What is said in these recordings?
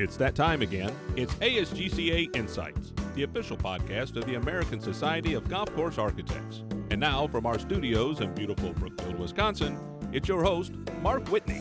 It's that time again. It's ASGCA Insights, the official podcast of the American Society of Golf Course Architects. And now, from our studios in beautiful Brookfield, Wisconsin, it's your host, Mark Whitney.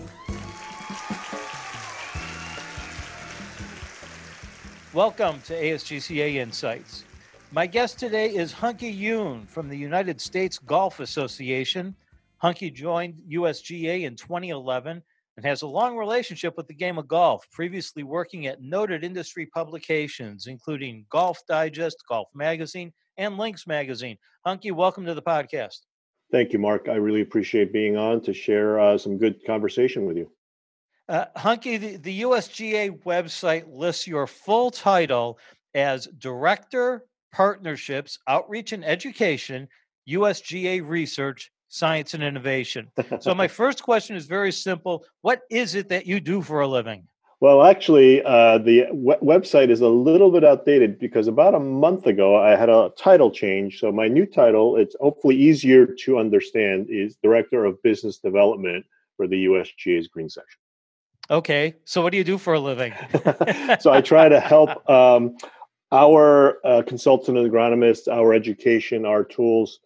Welcome to ASGCA Insights. My guest today is Hunki Yun from the United States Golf Association. Hunki joined USGA in 2011 and has a long relationship with the game of golf, previously working at noted industry publications, including Golf Digest, Golf Magazine, and Links Magazine. Hunki, welcome to the podcast. Thank you, Mark. I really appreciate being on to share uh, some good conversation with you. Uh, Hunki, the, the USGA website lists your full title as Director, Partnerships, Outreach and Education, USGA Research, science and innovation. so my first question is very simple. What is it that you do for a living? Well, actually, uh, the w- website is a little bit outdated because about a month ago I had a title change. So my new title, it's hopefully easier to understand, is Director of Business Development for the USGA's Green Section. Okay, so what do you do for a living? so I try to help um, our uh, consultant agronomists, our education, our tools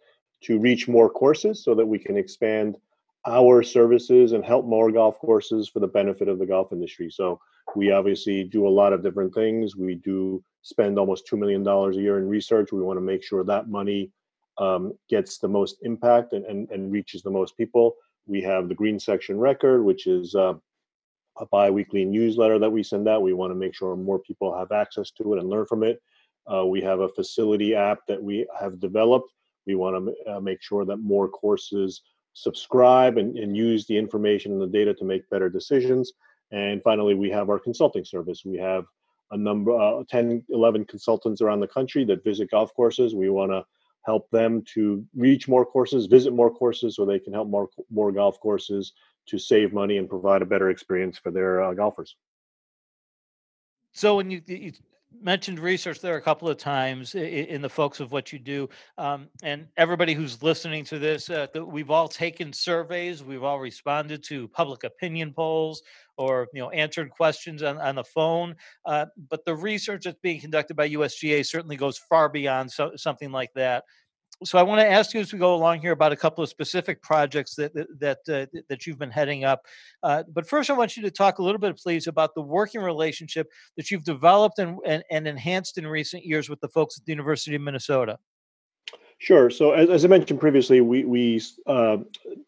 to reach more courses so that we can expand our services and help more golf courses for the benefit of the golf industry. So we obviously do a lot of different things. We do spend almost $2 million a year in research. We want to make sure that money um, gets the most impact and, and, and, reaches the most people. We have the Green Section Record, which is uh, a bi-weekly newsletter that we send out. We want to make sure more people have access to it and learn from it. Uh, we have a facility app that we have developed we want to uh, make sure that more courses subscribe and, and use the information and the data to make better decisions. And finally, we have our consulting service. We have a number, uh, 10, 11 consultants around the country that visit golf courses. We want to help them to reach more courses, visit more courses so they can help more, more golf courses to save money and provide a better experience for their uh, golfers. So when you, you mentioned research there a couple of times in, the folks of what you do um, and everybody who's listening to this uh, we've all taken surveys we've all responded to public opinion polls or you know answered questions on, on the phone uh, but the research that's being conducted by usga certainly goes far beyond so, something like that so I want to ask you as we go along here about a couple of specific projects that that uh, that you've been heading up. Uh, but first, I want you to talk a little bit, please, about the working relationship that you've developed and, and, and enhanced in recent years with the folks at the University of Minnesota. Sure. So as, as I mentioned previously, we we uh,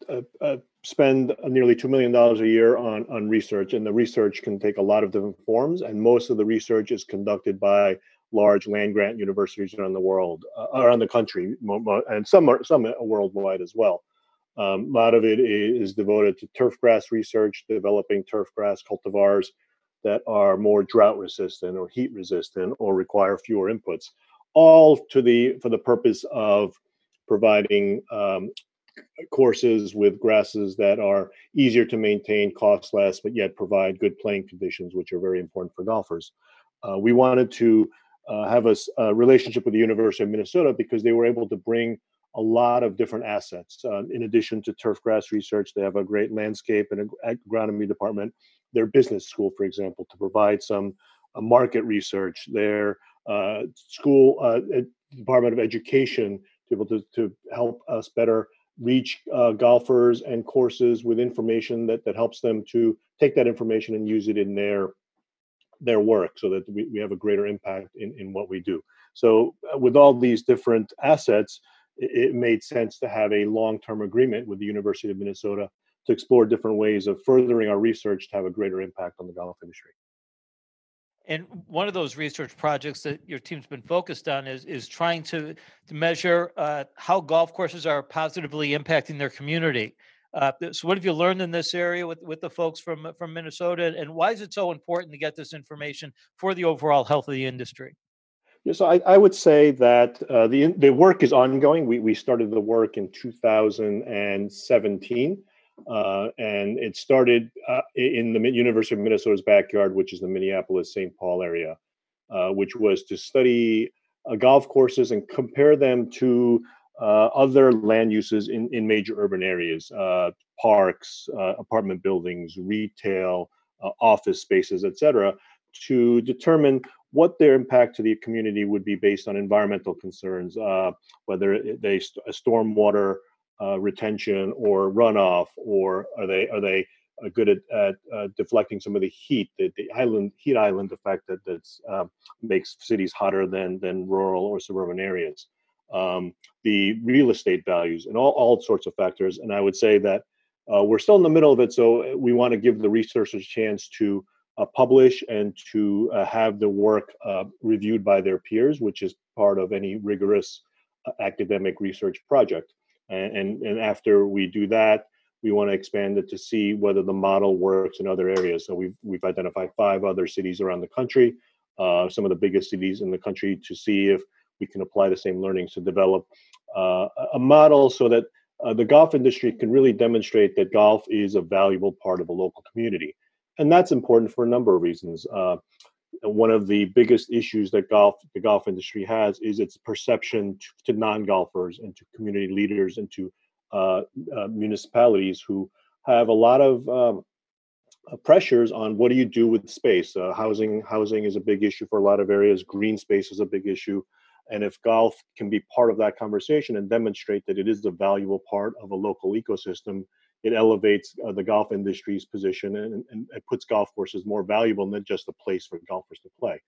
uh, uh spend nearly two million dollars a year on on research, and the research can take a lot of different forms. And most of the research is conducted by large land grant universities around the world, uh, around the country, and some are some worldwide as well. Um, a lot of it is devoted to turfgrass research, developing turfgrass cultivars that are more drought resistant or heat resistant or require fewer inputs, all to the for the purpose of providing um, courses with grasses that are easier to maintain, cost less, but yet provide good playing conditions, which are very important for golfers. Uh, we wanted to uh, have a, a, relationship with the University of Minnesota because they were able to bring a lot of different assets. Uh, in addition to turfgrass research, they have a great landscape and agronomy department. Their business school, for example, to provide some uh, market research. Their uh, school uh, Department of Education to able to, to help us better reach uh, golfers and courses with information that, that helps them to take that information and use it in their their work so that we, we have a greater impact in, in what we do. So, uh, with all these different assets, it, made sense to have a long term agreement with the University of Minnesota to explore different ways of furthering our research to have a greater impact on the golf industry. And one of those research projects that your team's been focused on is is trying to to measure uh, how golf courses are positively impacting their community. Uh, so, what have you learned in this area with, with the folks from from Minnesota, and why is it so important to get this information for the overall health of the industry? Yes, I, I would say that uh, the the work is ongoing. We we started the work in 2017, uh, and it started uh, in the University of Minnesota's backyard, which is the Minneapolis St. Paul area, uh, which was to study uh, golf courses and compare them to uh, other land uses in, in major urban areas, uh, parks, uh, apartment buildings, retail, uh, office spaces, etc., to determine what their impact to the community would be based on environmental concerns, uh, whether they st- stormwater retention or runoff, or are they are they good at, at uh, deflecting some of the heat, the, the island heat island effect that that's, uh, makes cities hotter than than rural or suburban areas. Um, the real estate values and all, all sorts of factors. And I would say that uh, we're still in the middle of it, so we want to give the researchers a chance to uh, publish and to uh, have the work reviewed by their peers, which is part of any rigorous academic research project. And, and, and after we do that, we want to expand it to see whether the model works in other areas. So we've we've identified five other cities around the country, uh, some of the biggest cities in the country, to see if we can apply the same learnings to develop uh, a model so that uh, the golf industry can really demonstrate that golf is a valuable part of a local community, and that's important for a number of reasons. Uh, one of the biggest issues that golf the golf industry has is its perception to, to non-golfers and to community leaders and to uh, uh, municipalities who have a lot of um, uh, pressures on what do you do with space. Housing housing is a big issue for a lot of areas. Green space is a big issue, and if golf can be part of that conversation and demonstrate that it is a valuable part of a local ecosystem, it elevates uh, the golf industry's position and, and, it puts golf courses more valuable than just a place for golfers to play.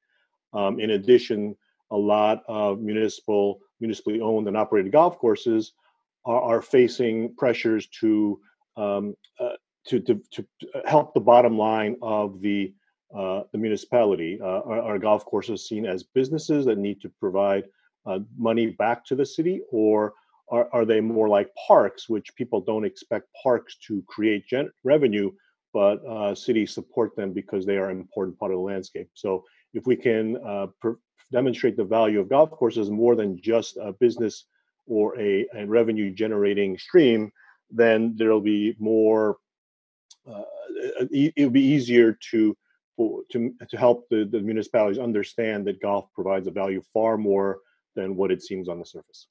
Um, in addition, a lot of municipal, municipally owned and operated golf courses are, are facing pressures to, um, uh, to, to, to help the bottom line of the uh, the municipality. Uh, are, are, golf courses seen as businesses that need to provide uh, money back to the city, or are, are they more like parks, which people don't expect parks to create gen- revenue, but uh, cities support them because they are an important part of the landscape? So if we can uh, per- demonstrate the value of golf courses more than just a business or a, a revenue generating stream, then there'll be more. Uh, it'll be easier to for, to to help the, the municipalities understand that golf provides a value far more than what it seems on the surface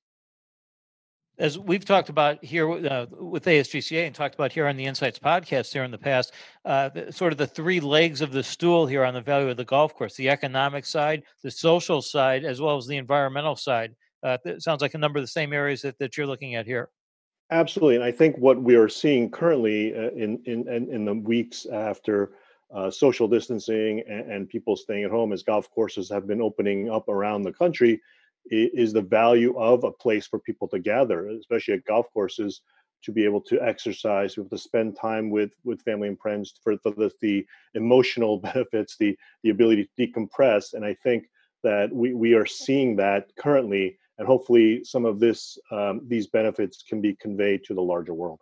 as we've talked about here uh, with ASGCA and talked about here on the Insights podcast here in the past, uh, the, sort of the three legs of the stool here on the value of the golf course the economic side, the social side, as well as the environmental side. Uh, it sounds like a number of the same areas that, that you're looking at here. Absolutely, and I think what we are seeing currently uh, in in in the weeks after uh, social distancing and, and, people staying at home as golf courses have been opening up around the country is the value of a place for people to gather, especially at golf courses, to be able to exercise, to be able to spend time with with family and friends for, for the, the emotional benefits, the the ability to decompress. And I think that we, we are seeing that currently and hopefully some of this um, these benefits can be conveyed to the larger world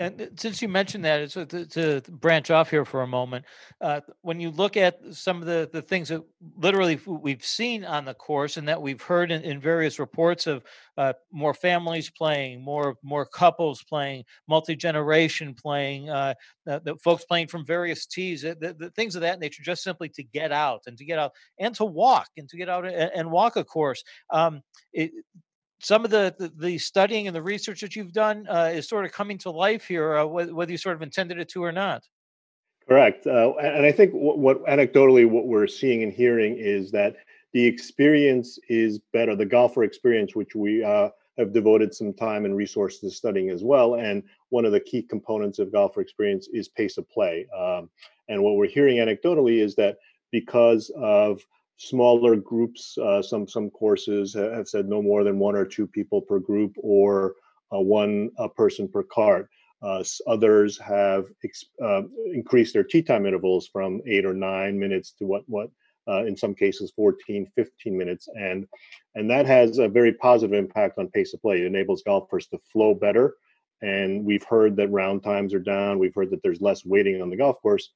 and uh, since you mentioned that, so to, to branch off here for a moment, uh, when you look at some of the, the things that literally we've seen on the course and that we've heard in, in various reports of uh, more families playing, more more couples playing, multi generation playing, uh, the, the, folks playing from various tees, the, the, things of that nature, just simply to get out and to get out and to walk and to get out and, and walk a course. Um, it, some of the, the, the studying and the research that you've done uh, is sort of coming to life here, uh, whether you sort of intended it to or not. Correct, uh, and I think what, what, anecdotally what we're seeing and hearing is that the experience is better. The golfer experience, which we uh, have devoted some time and resources to studying as well, and one of the key components of golfer experience is pace of play. Um, and what we're hearing anecdotally is that because of smaller groups. Uh, some some courses have said no more than one or two people per group or uh, one uh, person per cart. Uh, others have ex- uh, increased their tee time intervals from eight or nine minutes to what what uh, in some cases 14 15 minutes and and that has a very positive impact on pace of play it enables golfers to flow better and we've heard that round times are down we've heard that there's less waiting on the golf course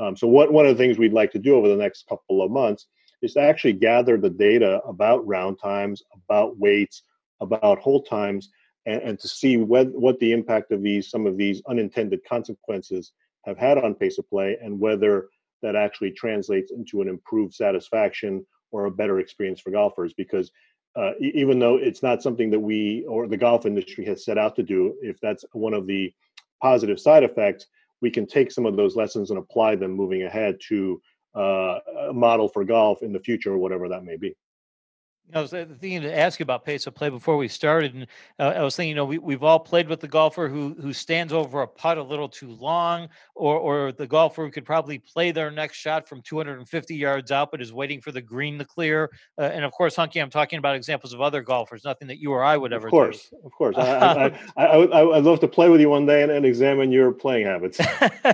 um, so what one of the things we'd like to do over the next couple of months is to actually gather the data about round times, about waits, about hold times, and, and to see what, what the impact of these, some of these unintended consequences have had on pace of play and whether that actually translates into an improved satisfaction or a better experience for golfers. Because uh, even though it's not something that we or the golf industry has set out to do, if that's one of the positive side effects, we can take some of those lessons and apply them moving ahead to uh, model for golf in the future, or whatever that may be. I was uh, thinking to ask you about pace of play before we started, and uh, I was thinking, you know, we we've all played with the golfer who who stands over a putt a little too long, or or the golfer who could probably play their next shot from 250 yards out, but is waiting for the green to clear. Uh, and of course, Hunki, I'm talking about examples of other golfers, nothing that you or I would ever. Do. Of course, do. of course. I, I, I, I, would love to play with you one day and, and examine your playing habits.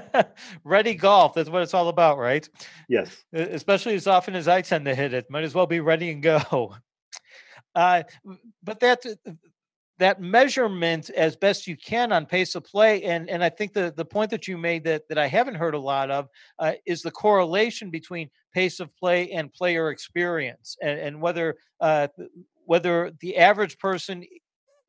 ready golf, that's what it's all about, right? Yes. Especially as often as I tend to hit it, might as well be ready and go. Uh, but that that measurement as best you can on pace of play, and and I think the the point that you made that that I haven't heard a lot of uh, is the correlation between pace of play and player experience, and, and whether uh, whether the average person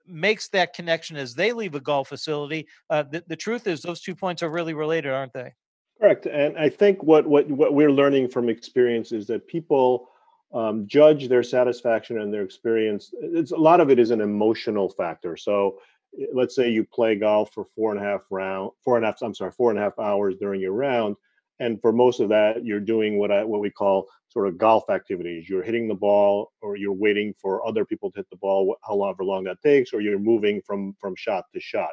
makes that connection as they leave a golf facility. Uh, the, the truth is, those two points are really related, aren't they? Correct. And I think what what what we're learning from experience is that people um, judge their satisfaction and their experience. It's a lot of it is an emotional factor. So eh, let's say you play golf for four and a half round, four and a half. I'm sorry, four and a half hours during your round, and for most of that, you're doing what I what we call sort of golf activities. You're hitting the ball, or you're waiting for other people to hit the ball, however long that takes, or you're moving from from shot to shot.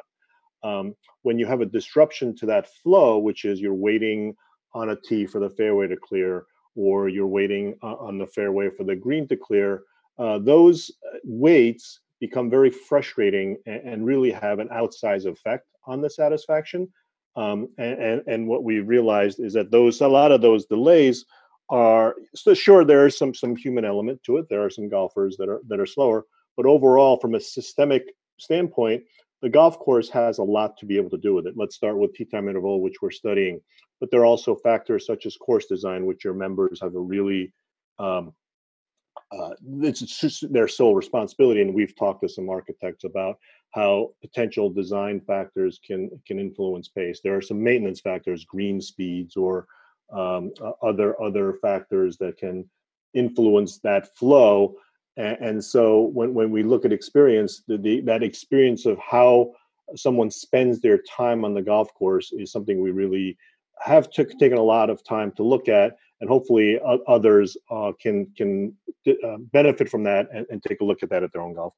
Um, when you have a disruption to that flow, which is you're waiting on a tee for the fairway to clear, or you're waiting uh, on the fairway for the green to clear, uh, those uh, waits become very frustrating and, and, really have an outsized effect on the satisfaction. Um, and, and, and what we realized is that those a lot of those delays are so sure there is some some human element to it. There are some golfers that are that are slower, but overall, from a systemic standpoint, the golf course has a lot to be able to do with it. Let's start with tee time interval, which we're studying but there are also factors such as course design, which your members have a really um, uh, it's just their sole responsibility. And we've talked to some architects about how potential design factors can can influence pace. There are some maintenance factors, green speeds, or um, other other factors that can influence that flow. And, so when, when we look at experience, the, the, that experience of how someone spends their time on the golf course is something we really have took, taken a lot of time to look at, and hopefully others uh, can can uh, benefit from that and, and, take a look at that at their own golf.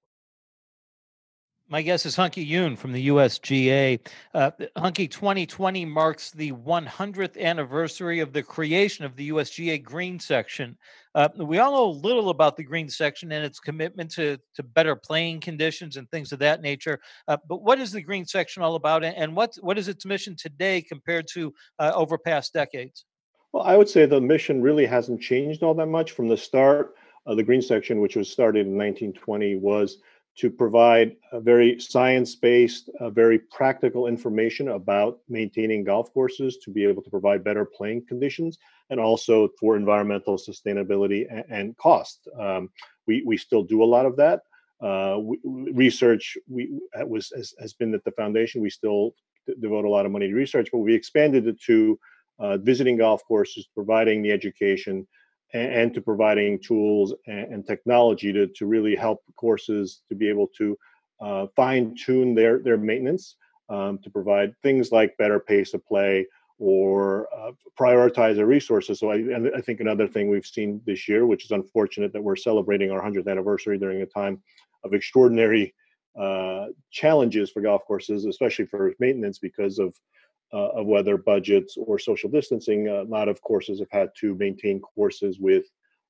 My guest is Hunki Yun from the USGA. Uh, Hunki 2020 marks the 100th anniversary of the creation of the USGA Green Section. Uh, we all know a little about the Green Section and its commitment to, to better playing conditions and things of that nature. Uh, but what is the Green Section all about, and what what is its mission today compared to uh, over past decades? Well, I would say the mission really hasn't changed all that much from the start. the Green Section, which was started in 1920, was to provide a very science-based, uh, very practical information about maintaining golf courses to be able to provide better playing conditions, and also for environmental sustainability and, and cost. Um, we we still do a lot of that. Uh, we, research we was has, has, been at the foundation. We still devote a lot of money to research, but we expanded it to uh, visiting golf courses, providing the education, and, and to providing tools and, and, technology to, to really help courses to be able to uh, fine tune their, their maintenance, um, to provide things like better pace of play or uh, prioritize their resources. So I, and I think another thing we've seen this year, which is unfortunate that we're celebrating our 100th anniversary during a time of extraordinary uh, challenges for golf courses, especially for maintenance because of uh, of whether budgets or social distancing, a lot of courses have had to maintain courses with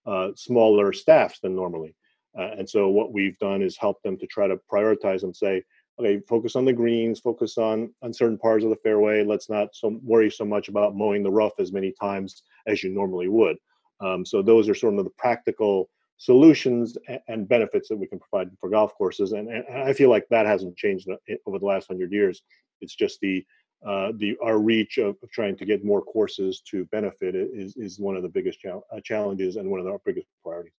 uh, smaller staffs than normally. Uh, and so what we've done is help them to try to prioritize and say, okay, focus on the greens, focus on on certain parts of the fairway. Let's not so worry so much about mowing the rough as many times as you normally would. Um, so those are sort of the practical solutions and benefits that we can provide for golf courses. And, and I feel like that hasn't changed over the last hundred years. It's just the uh, the our reach of, of, trying to get more courses to benefit is is one of the biggest chal- uh, challenges and one of our biggest priorities.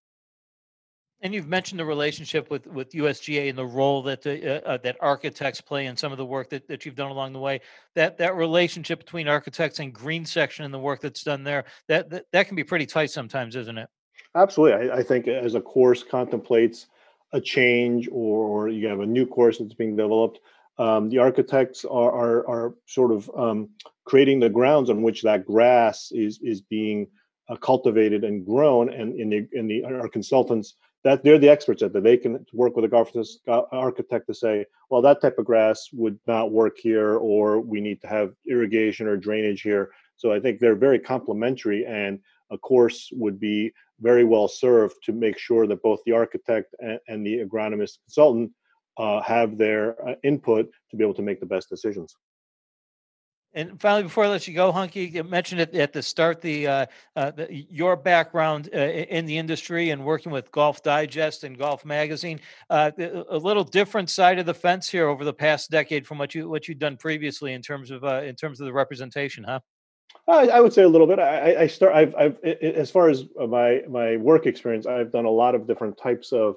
And you've mentioned the relationship with with USGA and the role that the, uh, uh, that architects play in some of the work that, that you've done along the way. That that relationship between architects and green section and the work that's done there that that, that can be pretty tight sometimes, isn't it? Absolutely. I, I think as a course contemplates a change or, or you have a new course that's being developed, um, the architects are, are, are sort of um, creating the grounds on which that grass is is being uh, cultivated and grown, and in the in the our consultants that they're the experts at that. They can work with a architect to say, well, that type of grass would not work here, or we need to have irrigation or drainage here. So I think they're very complementary, and a course would be very well served to make sure that both the architect and, and the agronomist consultant uh, have their uh, input to be able to make the best decisions. And finally, before I let you go, Hunki, you mentioned it at the start the, uh, uh, the your background uh, in the industry and working with Golf Digest and Golf Magazine. Uh, a little different side of the fence here over the past decade from what you what you've done previously in terms of uh, in terms of the representation, huh? I, I would say a little bit. I, I start. I've, I've as far as my my work experience, I've done a lot of different types of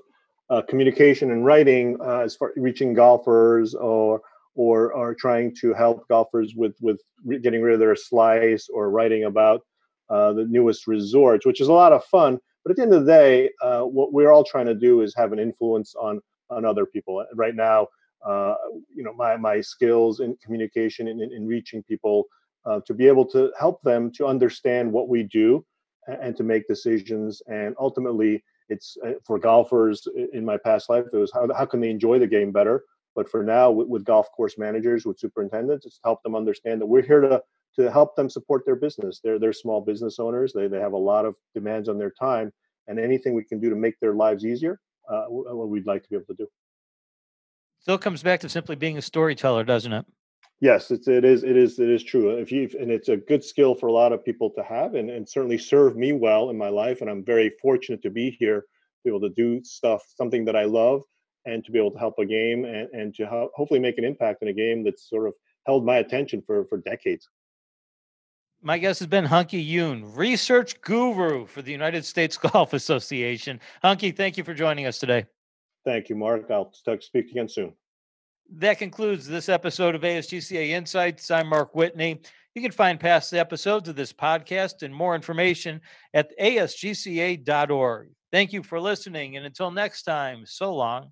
uh, communication and writing as far reaching golfers or or are trying to help golfers with with re- getting rid of their slice or writing about uh, the newest resorts, which is a lot of fun. But at the end of the day, uh, what we're all trying to do is have an influence on on other people. Right now, uh, you know, my my skills in communication and in, in, reaching people uh, to be able to help them to understand what we do and, and to make decisions. And ultimately, it's uh, for golfers in my past life. It was how how can they enjoy the game better but for now, with, with golf course managers, with superintendents, it's help them understand that we're here to to help them support their business. They're they're small business owners. They they have a lot of demands on their time, and anything we can do to make their lives easier, uh, we'd like to be able to do. Still comes back to simply being a storyteller, doesn't it? Yes, it's it is it is it is true. Uh, if you and it's a good skill for a lot of people to have, and and certainly served me well in my life. And I'm very fortunate to be here, to be able to do stuff, something that I love, and to be able to help a game and, and to ho- hopefully make an impact in a game that's sort of held my attention for, for decades. My guest has been Hunki Yun research guru for the United States Golf Association. Hunki, thank you for joining us today. Thank you, Mark. I'll speak to you again soon. That concludes this episode of ASGCA Insights. I'm Mark Whitney. You can find past episodes of this podcast and more information at asgca.org. Thank you for listening. And until next time, so long